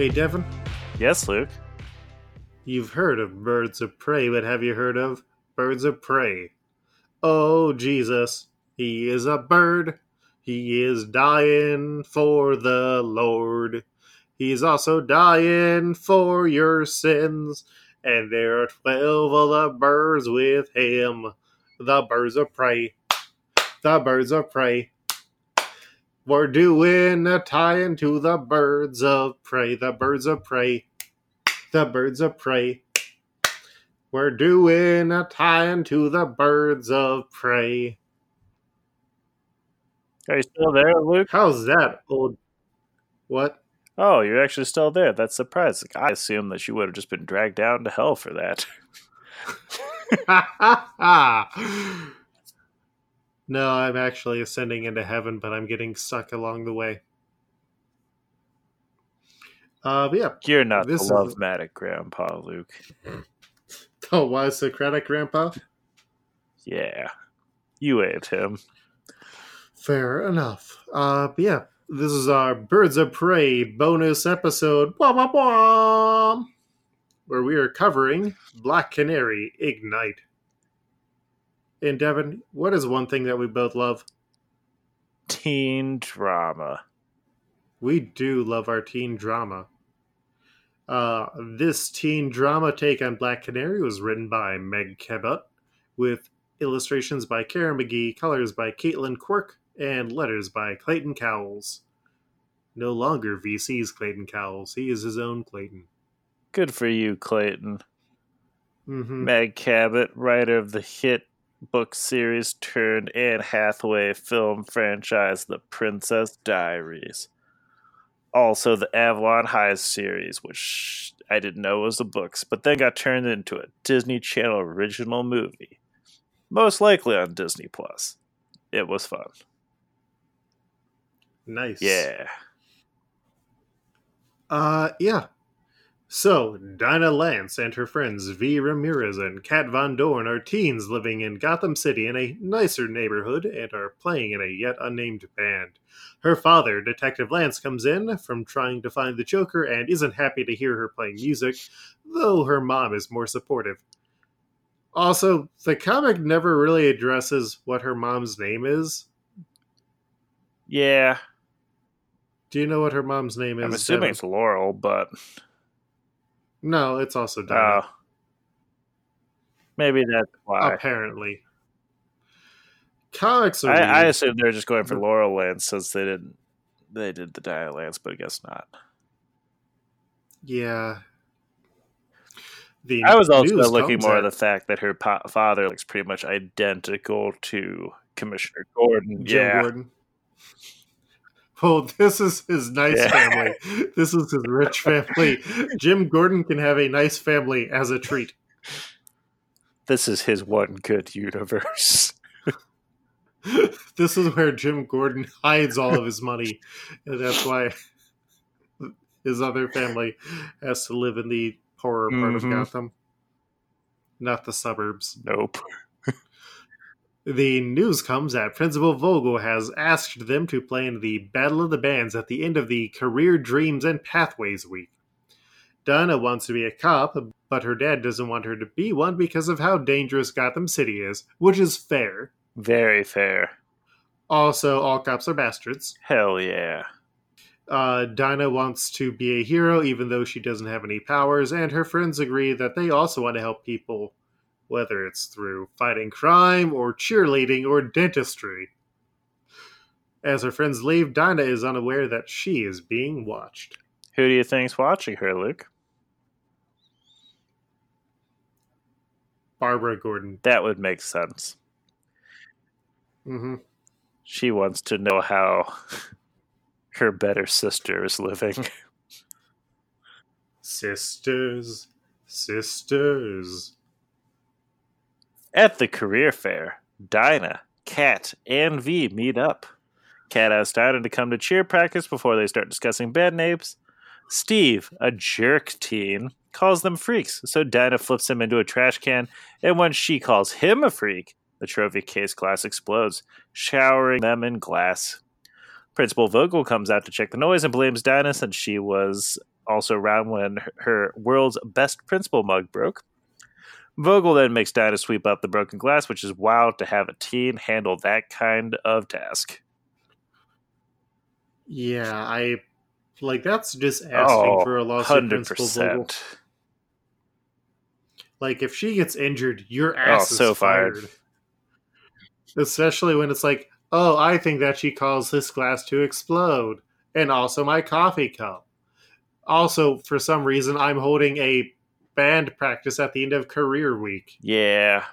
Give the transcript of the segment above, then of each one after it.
Hey, Devin, Yes, Luke. you've heard of birds of prey, but have you heard of birds of prey? Oh, Jesus, he is a bird. He is dying for the Lord. He's also dying for your sins. And there are twelve other birds with him. The birds of prey. The birds of prey. We're doing a tie-in to the birds of prey. The birds of prey. The birds of prey. We're doing a tie-in to the birds of prey. Are you still there, Luke? How's that, old? What? Oh, you're actually still there. That's surprising. I assumed that you would have just been dragged down to hell for that. no, I'm actually ascending into heaven, but I'm getting stuck along the way. Uh, but yeah, You're not This the is- love-matic grandpa, Luke. oh, why Socratic Grandpa? Yeah. You ate him. Fair enough. Uh, but yeah, this is our Birds of Prey bonus episode, wah, wah, wah, where we are covering Black Canary Ignite. And Devin, what is one thing that we both love? Teen drama. We do love our teen drama. Uh, this teen drama take on Black Canary was written by Meg Cabot, with illustrations by Karen McGee, colors by Caitlin Quirk, and letters by Clayton Cowles. No longer VC's Clayton Cowles, he is his own Clayton. Good for you, Clayton. hmm Meg Cabot, writer of the hit book series turned Anne Hathaway film franchise The Princess Diaries. Also, the Avalon High series, which I didn't know was the books, but then got turned into a Disney Channel original movie. Most likely on Disney Plus. It was fun. Nice. Yeah. Uh, yeah. So, Dinah Lance and her friends V. Ramirez and Kat Van Dorn are teens living in Gotham City in a nicer neighborhood and are playing in a yet unnamed band. Her father, Detective Lance, comes in from trying to find the Joker and isn't happy to hear her playing music, though her mom is more supportive. Also, the comic never really addresses what her mom's name is. Yeah. Do you know what her mom's name is? I'm assuming it's Laurel, but No, it's also Dinah. uh, maybe that's why. apparently. Comics are I, I weird. assumed they're just going for Laurel Lance since they didn't they did the Dial Lance, but I guess not. yeah. The I was also looking more at the fact that her father looks pretty much identical to Commissioner Gordon. Jim yeah, Gordon. Well, this is his nice Yeah. family. This is his rich family. Jim Gordon can have a nice family as a treat. this is his one good universe. This is where Jim Gordon hides all of his money, and that's why his other family has to live in the poorer part of Mhm. Gotham, not the suburbs. nope. The news comes that Principal Vogel has asked them to play in the Battle of the Bands at the end of the Career Dreams and Pathways week. Dinah wants to be a cop, but her dad doesn't want her to be one because of how dangerous Gotham City is, which is fair. Very fair. Also, all cops are bastards. Hell yeah. Uh, Dinah wants to be a hero even though she doesn't have any powers, and her friends agree that they also want to help people, whether it's through fighting crime or cheerleading or dentistry. As her friends leave, Dinah is unaware that she is being watched. Who do you think's watching her, Luke? Barbara Gordon. That would make sense. Mm-hmm. She wants to know how her better sister is living. Sisters, sisters. At the career fair, Dinah, Kat, and V meet up. Kat asks Dinah to come to cheer practice before they start discussing bad names. Steve, a jerk teen, calls them freaks, so Dinah flips him into a trash can, and when she calls him a freak, the trophy case glass explodes, showering them in glass. Principal Vogel comes out to check the noise and blames Dinah since she was also around when her world's best principal mug broke. Vogel then makes Dinah sweep up the broken glass, which is wild to have a teen handle that kind of task. Yeah, I like that's just asking Oh, for a lawsuit, Principal Vogel. 100%. Like if she gets injured, your Oh, ass is so fired. fired. Especially when it's like, oh, I think that she caused this glass to explode, and also my coffee cup. Also, for some reason, I'm holding a band practice at the end of career week. Yeah.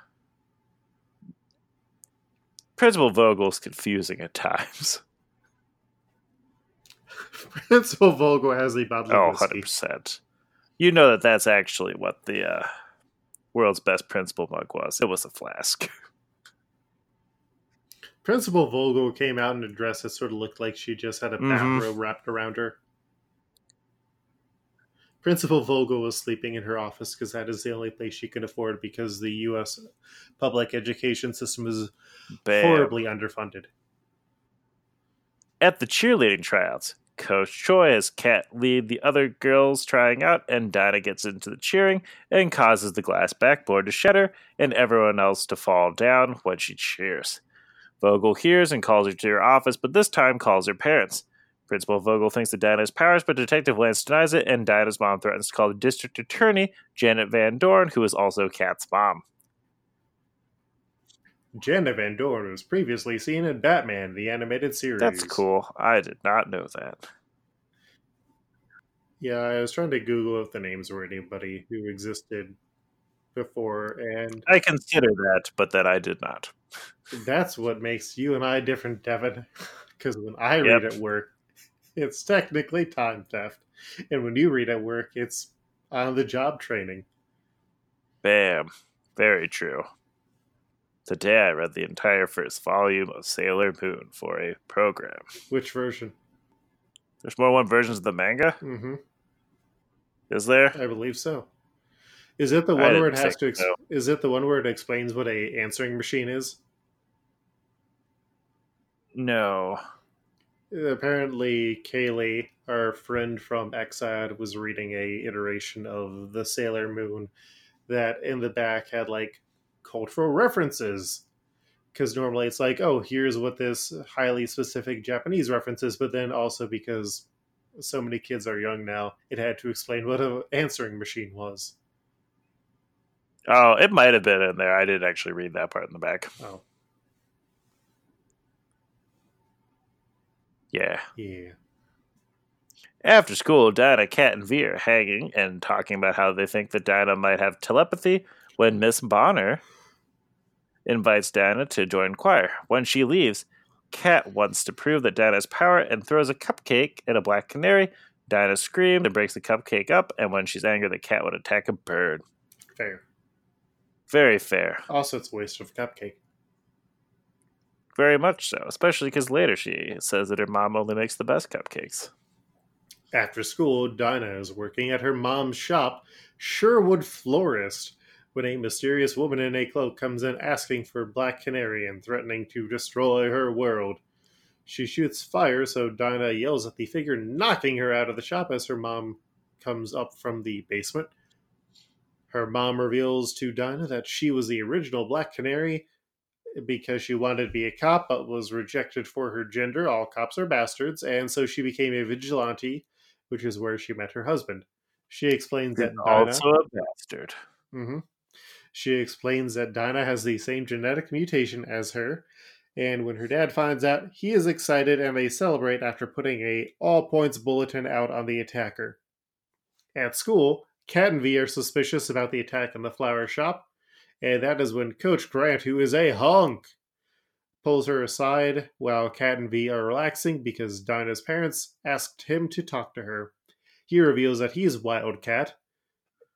Principal Vogel's confusing at times. Principal Vogel has a bottle Oh, of whiskey. 100%. You know that that's actually what the uh, world's best principal mug was. It was a flask. Principal Vogel came out in a dress that sort of looked like she just had a Mhm. bathrobe wrapped around her. Principal Vogel was sleeping in her office because that is the only place she could afford because the U.S. public education system is Bam. horribly underfunded. At the cheerleading tryouts, Coach Choi has Kat lead the other girls trying out, and Dinah gets into the cheering and causes the glass backboard to shatter and everyone else to fall down when she cheers. Vogel hears and calls her to her office, but this time calls her parents. Principal Vogel thinks that Dinah has powers, but Detective Lance denies it, and Dinah's mom threatens to call the district attorney, Janet Van Dorn, who is also Kat's mom. Janet Van Dorn was previously seen in Batman, the animated series. That's cool. I did not know that. Yeah, I was trying to Google if the names were anybody who existed before, and I consider that, but that I did not. that's what makes you and I different, Devin. Because when I Yep. read at work, it's technically time theft, and when you read at work, it's on the job training. Bam. Very true. Today I read the entire first volume of Sailor Moon for a program. Which version? There's more than one versions of the manga? hmm Is there? I believe so. Is it the one where it has to? Ex- so. Is it the one where it explains what a answering machine is? No. Apparently Kaylee, our friend from Exad, was reading a iteration of the Sailor Moon that in the back had like cultural references. Because normally it's like, oh, here's what this highly specific Japanese reference is, but then also because so many kids are young now, it had to explain what an answering machine was. Oh, it might have been in there. I didn't actually read that part in the back. Oh, Yeah. yeah. After school, Dinah, Kat, and V are hanging and talking about how they think that Dinah might have telepathy when Miss Bonner invites Dinah to join choir. When she leaves, Kat wants to prove that Dinah has power and throws a cupcake at a black canary. Dinah screams and breaks the cupcake up, and when she's angry, the cat would attack a bird. Fair. Very fair. Also, it's a waste of cupcake. Very much so, especially because later she says that her mom only makes the best cupcakes. After school, Dinah is working at her mom's shop, Sherwood Florist, when a mysterious woman in a cloak comes in asking for Black Canary and threatening to destroy her world. She shoots fire, so Dinah yells at the figure, knocking her out of the shop as her mom comes up from the basement. Her mom reveals to Dinah that she was the original Black Canary because she wanted to be a cop but was rejected for her gender. All cops are bastards, and so she became a vigilante, which is where she met her husband. She explains that Dinah. Also a bastard. Mhm. She explains that Dinah has the same genetic mutation as her, and when her dad finds out, he is excited and they celebrate after putting a all points bulletin out on the attacker. At school, Kat and V are suspicious about the attack in the flower shop, and that is when Coach Grant, who is a hunk, pulls her aside while Kat and V are relaxing because Dinah's parents asked him to talk to her. He reveals that he is Wildcat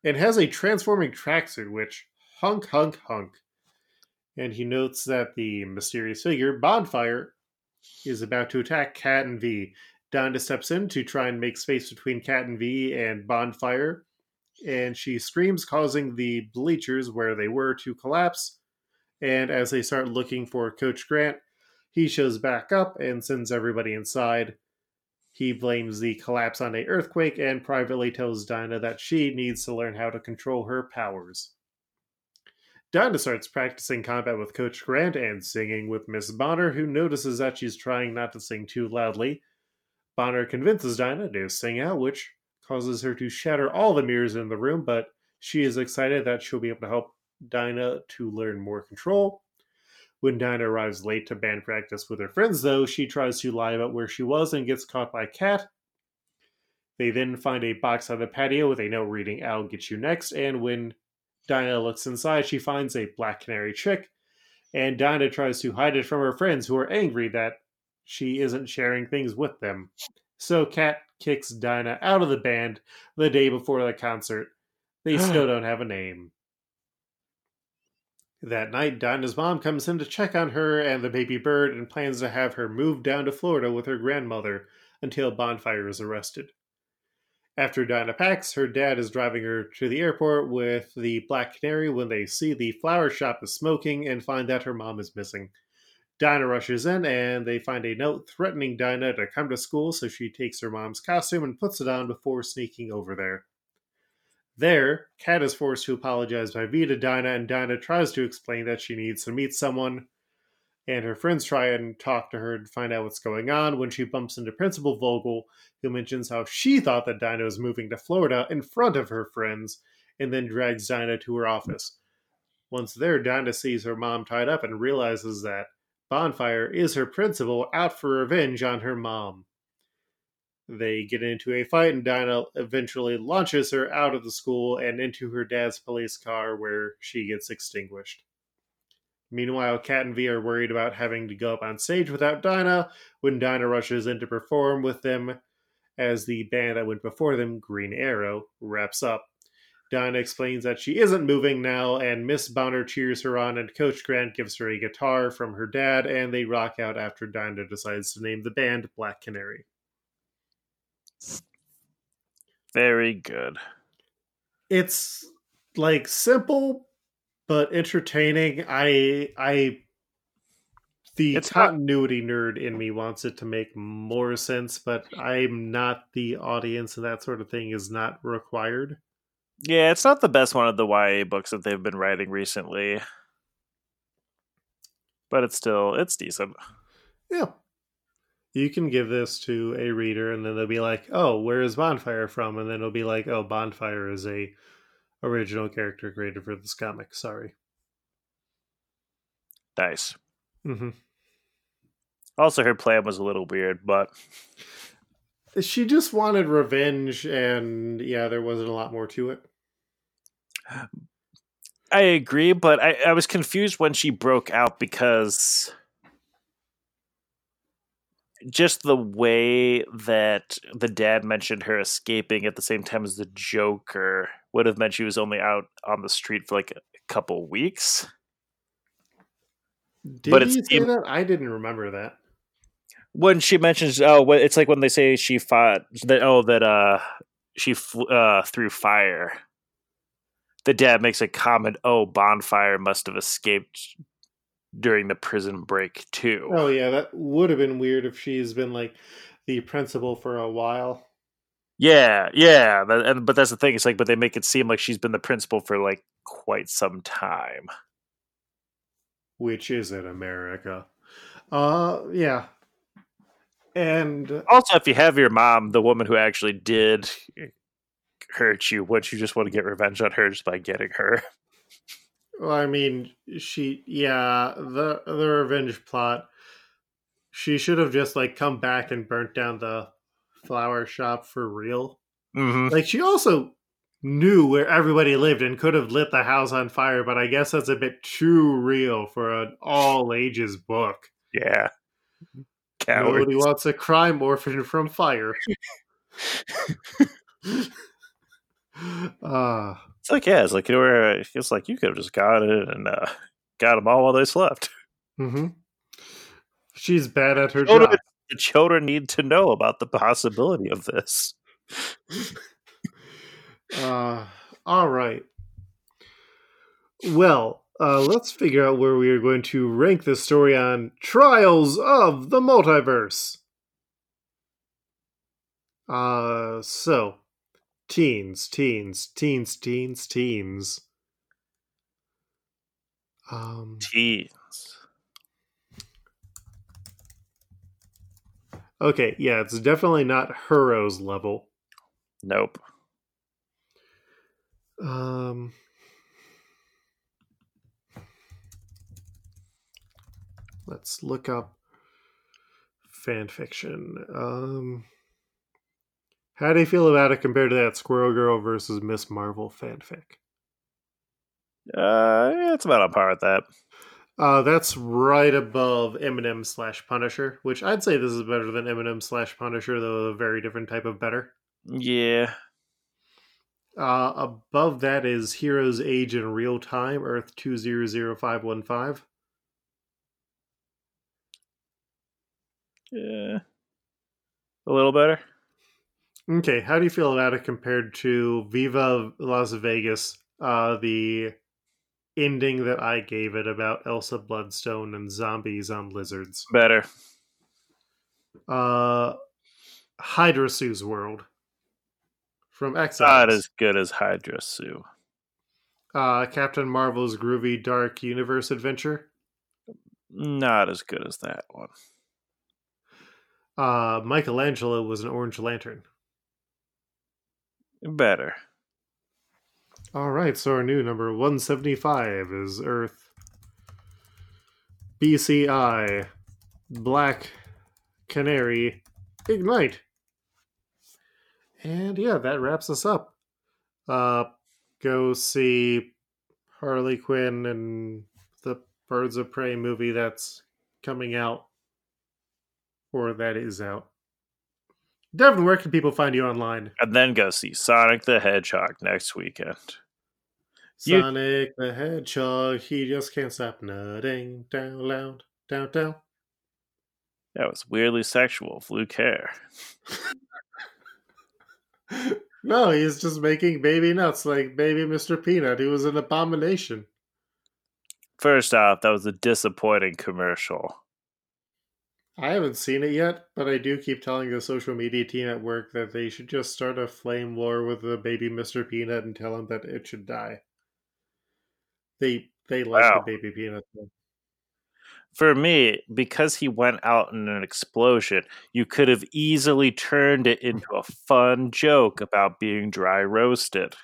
and has a transforming tracksuit, which hunk, hunk, hunk. And he notes that the mysterious figure, Bonfire, is about to attack Kat and V. Dinah steps in to try and make space between Kat and V and Bonfire, and she screams, causing the bleachers where they were to collapse. And as they start looking for Coach Grant, he shows back up and sends everybody inside. He blames the collapse on a earthquake and privately tells Dinah that she needs to learn how to control her powers. Dinah starts practicing combat with Coach Grant and singing with Miss Bonner, who notices that she's trying not to sing too loudly. Bonner convinces Dinah to sing out, which causes her to shatter all the mirrors in the room, but she is excited that she'll be able to help Dinah to learn more control. When Dinah arrives late to band practice with her friends, though, she tries to lie about where she was and gets caught by Kat. They then find a box on the patio with a note reading, I'll get you next, and when Dinah looks inside, she finds a black canary chick, and Dinah tries to hide it from her friends who are angry that she isn't sharing things with them. So Kat kicks Dinah out of the band the day before the concert. They still don't have a name. That night, Dinah's mom comes in to check on her and the baby bird and plans to have her move down to Florida with her grandmother until Bonfire is arrested. After Dinah packs, her dad is driving her to the airport with the Black Canary when they see the flower shop is smoking and find that her mom is missing. Dinah rushes in and they find a note threatening Dinah to come to school, so she takes her mom's costume and puts it on before sneaking over there. There, Kat is forced to apologize by V to Dinah, and Dinah tries to explain that she needs to meet someone. And her friends try and talk to her to find out what's going on when she bumps into Principal Vogel, who mentions how she thought that Dinah was moving to Florida in front of her friends, and then drags Dinah to her office. Once there, Dinah sees her mom tied up and realizes that Bonfire is her principal out for revenge on her mom. They get into a fight, and Dinah eventually launches her out of the school and into her dad's police car, where she gets extinguished. Meanwhile, Kat and V are worried about having to go up on stage without Dinah when Dinah rushes in to perform with them as the band that went before them, Green Arrow, wraps up. Dinah explains that she isn't moving now, and Miss Bonner cheers her on, and Coach Grant gives her a guitar from her dad, and they rock out after Dinah decides to name the band Black Canary. Very good. It's like simple but entertaining. I I the It's not- continuity nerd in me wants it to make more sense, but I'm not the audience and that sort of thing is not required. Yeah, it's not the best one of the YA books that they've been writing recently. But it's still it's decent. Yeah. You can give this to a reader and then they'll be like, "Oh, where is Bonfire from?" and then it'll be like, "Oh, Bonfire is a original character created for this comic." Sorry. Nice. hmm Also her plan was a little weird, but She just wanted revenge and yeah, there wasn't a lot more to it. I agree, but I, I was confused when she broke out because just the way that the dad mentioned her escaping at the same time as the Joker would have meant she was only out on the street for like a couple weeks. Did But it's- say that? I didn't remember that. When she mentions, oh, it's like when they say she fought that, oh, that uh, she flew uh, through fire. The dad makes a comment, oh, Bonfire must have escaped during the prison break too. Oh yeah, that would have been weird if she's been like the principal for a while. Yeah, yeah, but, and, but that's the thing. It's like, but they make it seem like she's been the principal for like quite some time. which is in America. Uh, yeah. And Also, if you have your mom, the woman who actually did hurt you, wouldn't you just want to get revenge on her just by getting her? well, I mean, she, yeah, the the revenge plot. She should have just like come back and burnt down the flower shop for real. Mm-hmm. Like she also knew where everybody lived and could have lit the house on fire, but I guess that's a bit too real for an all ages book. Yeah. Coward. Nobody wants a crime orphan from fire. Ah. It's like yeah, it's like you know, it's like you could have just got it and uh, got them all while they slept. Mm-hmm. She's bad at her Children, job. the children need to know about the possibility of this. Uh, all right. Well, uh, let's figure out where we are going to rank this story on Trials of the Multiverse. Uh, so teens, teens, teens, teens, teens. Um, Teens. okay, yeah, it's definitely not Heroes level. Nope. Um, let's look up fan fiction. Um, how do you feel about it compared to that Squirrel Girl versus Miss Marvel fanfic? Uh, yeah, it's about on par with that. Uh, that's right above Eminem slash Punisher, which I'd say this is better than Eminem slash Punisher, though a very different type of better. Yeah. Uh, above that is Heroes Age in Real Time, Earth 200515. Yeah. A little better. Okay, how do you feel about it compared to Viva Las Vegas, uh, the ending that I gave it about Elsa Bloodstone and zombies on lizards? Better. Uh, Hydra Sue's World from Not as good as Hydra Sue. Uh, Captain Marvel's groovy dark universe adventure. Not as good as that one. Uh, Michelangelo was an Orange Lantern. Better. All right, so our new number 175 is Earth BCI Black Canary Ignite. And yeah, that wraps us up. Uh go see Harley Quinn and the Birds of Prey movie that's coming out or that is out. Devin, where can people find you online? And then go see Sonic the Hedgehog next weekend. You- Sonic the Hedgehog, he just can't stop nutting down loud, down down. That was weirdly sexual of Luke Hare. no, he's just making baby nuts like baby Mr. Peanut. He was an abomination. First off, that was a disappointing commercial. I haven't seen it yet, but I do keep telling the social media team at work that they should just start a flame war with the baby Mr. Peanut and tell him that it should die. They they like Wow. the baby peanut. For me, because he went out in an explosion, you could have easily turned it into a fun joke about being dry roasted.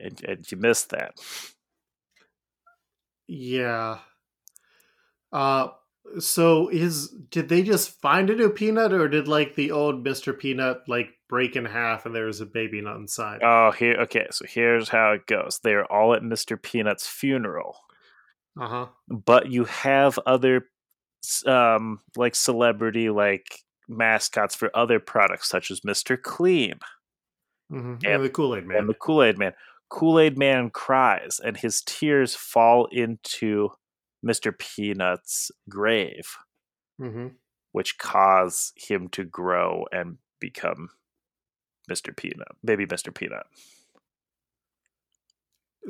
And, and you missed that. Yeah. Uh so is did they just find a new peanut or did like the old Mr. Peanut like break in half and there was a baby nut inside? Oh, here. Okay, so here's how it goes. They are all at Mr. Peanut's funeral, Uh-huh. but you have other, um, like celebrity like mascots for other products, such as Mr. Clean hmm Yeah. And the Kool-Aid man. and the Kool Aid Man. Kool Aid Man cries, and his tears fall into Mr. Peanut's grave, hmm which cause him to grow and become Mr. Peanut, baby Mr. Peanut.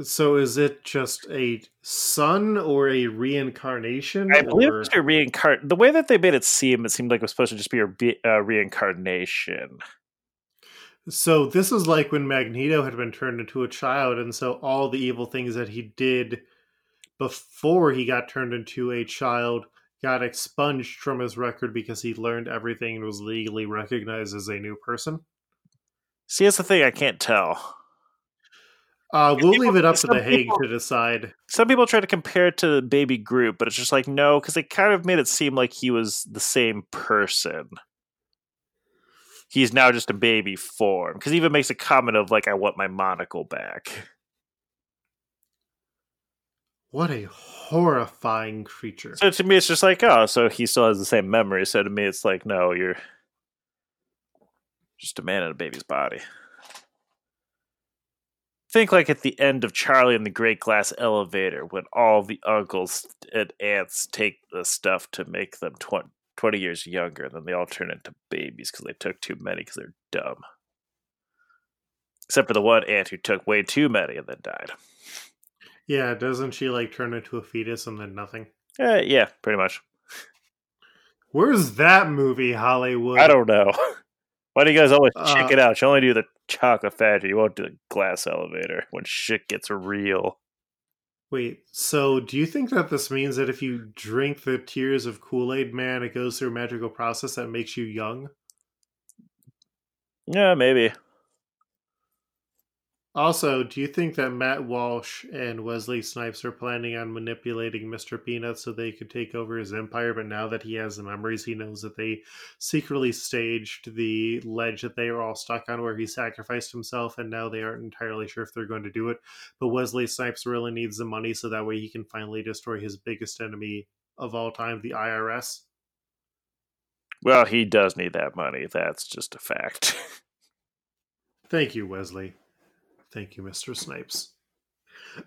So is it just a son or a reincarnation? I believe or... it's a reincarn. The way that they made it seem, it seemed like it was supposed to just be a re- uh, reincarnation. So this is like when Magneto had been turned into a child, and so all the evil things that he did before he got turned into a child got expunged from his record because he learned everything and was legally recognized as a new person. See, that's the thing I can't tell. Uh, we'll People- leave it up to the Hague people- to decide. Some people try to compare it to the baby Groot, but it's just like no, because it kind of made it seem like he was the same person. He's now just a baby form. Because he even makes a comment of like, "I want my monocle back." What a horrifying creature! So to me, it's just like, oh, so he still has the same memory. So to me, it's like, no, you're just a man in a baby's body. Think like at the end of Charlie and the Great Glass Elevator when all the uncles and aunts take the stuff to make them 20, 20 years younger, and then they all turn into babies because they took too many because they're dumb. Except for the one aunt who took way too many and then died. Yeah, doesn't she like turn into a fetus and then nothing? Uh, yeah, pretty much. Where's that movie, Hollywood? I don't know. Why do you guys always Uh, check it out? You only do the chocolate factory. You won't do the glass elevator when shit gets real. Wait, so do you think that this means that if you drink the tears of Kool Aid Man, it goes through a magical process that makes you young? Yeah, maybe. Also, do you think that Matt Walsh and Wesley Snipes are planning on manipulating Mr. Peanut so they could take over his empire? But now that he has the memories, he knows that they secretly staged the ledge that they were all stuck on where he sacrificed himself, and now they aren't entirely sure if they're going to do it. But Wesley Snipes really needs the money so that way he can finally destroy his biggest enemy of all time, the IRS. Well, he does need that money. That's just a fact. Thank you, Wesley. Thank you, Mr. Snipes.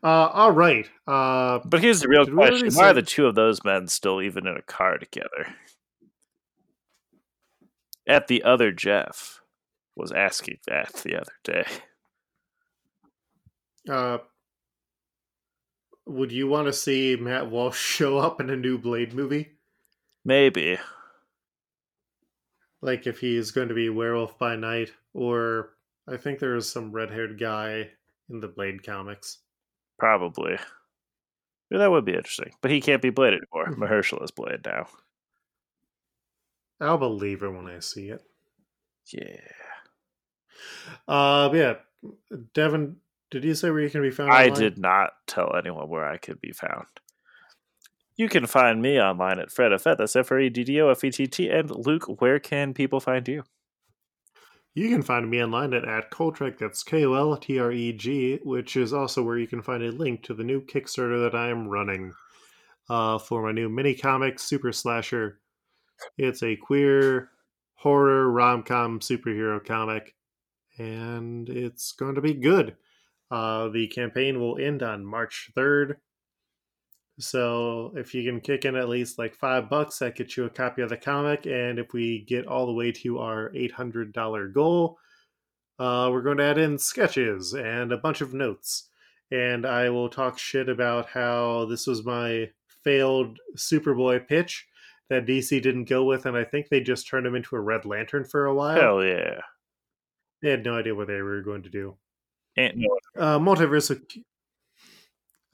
Uh, all right. Uh, but here's the real Did we already question: Why are the two of those men still even in a car together? At the other Jeff was asking that the other day. uh, would you want to see Matt Walsh show up in a new Blade movie? Maybe. Like if he's going to be Werewolf by Night, or I think there is some red-haired guy in the Blade comics. Probably. Yeah, that would be interesting. But he can't be Blade anymore. Mhm. Mahershala is Blade now. I'll believe it when I see it. Yeah. Uh, yeah, Devin, did you say where you can be found? I online? did not tell anyone where I could be found. You can find me online at Fred F. That's F R E D D O F E T T. And Luke, where can people find you? You can find me online at, at Koltreg, that's K O L T R E G, which is also where you can find a link to the new Kickstarter that I am running uh, for my new mini comic, Super Slasher. It's a queer horror rom com superhero comic, and it's going to be good. Uh, the campaign will end on March 3rd. So if you can kick in at least like five bucks, that gets you a copy of the comic. And if we get all the way to our eight hundred dollar goal, uh, we're going to add in sketches and a bunch of notes. And I will talk shit about how this was my failed Superboy pitch that DC didn't go with, and I think they just turned him into a Red Lantern for a while. Hell yeah. They had no idea what they were going to do. And Uh, Multiversal, Q-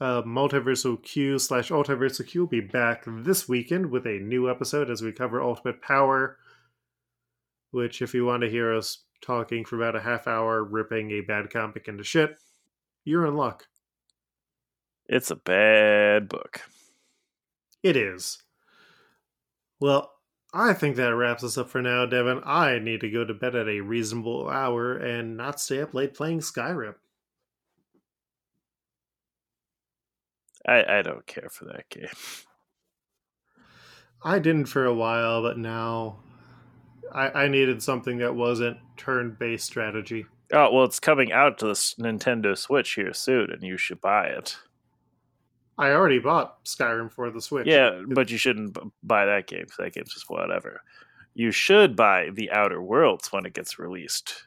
uh, Multiversal Q slash Ultiversal Q will be back this weekend with a new episode as we cover Ultimate Power. Which, if you want to hear us talking for about a half hour, ripping a bad comic into shit, you're in luck. it's a bad book. It is. Well, I think that wraps us up for now, Devin. I need to go to bed at a reasonable hour and not stay up late playing Skyrim. I, I don't care for that game. I didn't for a while, but now I, I needed something that wasn't turn based strategy. Oh, well, it's coming out to the Nintendo Switch here soon, and you should buy it. I already bought Skyrim for the Switch. Yeah, but you shouldn't b- buy that game that game's just whatever. You should buy The Outer Worlds when it gets released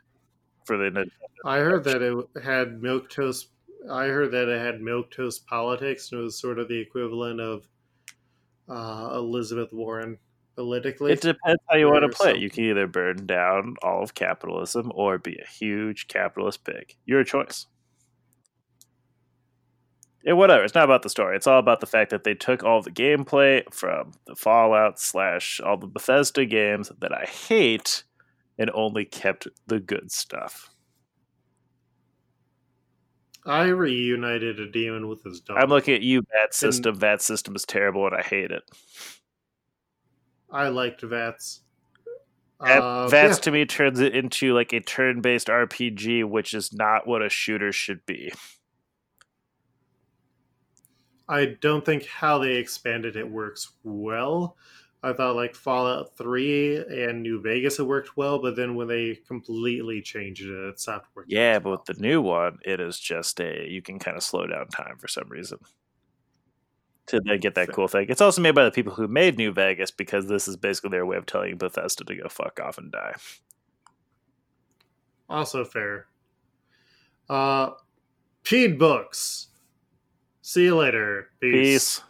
for the Nintendo. I heard that it had milk toast. I heard that it had milk toast politics, and it was sort of the equivalent of uh, Elizabeth Warren politically. It depends how you want to play. it. You can either burn down all of capitalism or be a huge capitalist pig. Your choice. Yeah, whatever. It's not about the story. It's all about the fact that they took all the gameplay from the Fallout slash all the Bethesda games that I hate and only kept the good stuff. I reunited a demon with his dog. I'm looking at you, that system. That system is terrible and I hate it. I liked VATS. Uh, VATS yeah. to me turns it into like a turn based RPG, which is not what a shooter should be. I don't think how they expanded it works well. I thought like Fallout 3 and New Vegas it worked well, but then when they completely changed it, it stopped working. Yeah, as but with the new one, it is just a you can kind of slow down time for some reason to then get that Fair. cool thing. It's also made by the people who made New Vegas because this is basically their way of telling Bethesda to go fuck off and die. Also fair. Uh, Peed Books. See you later. Peace. Peace.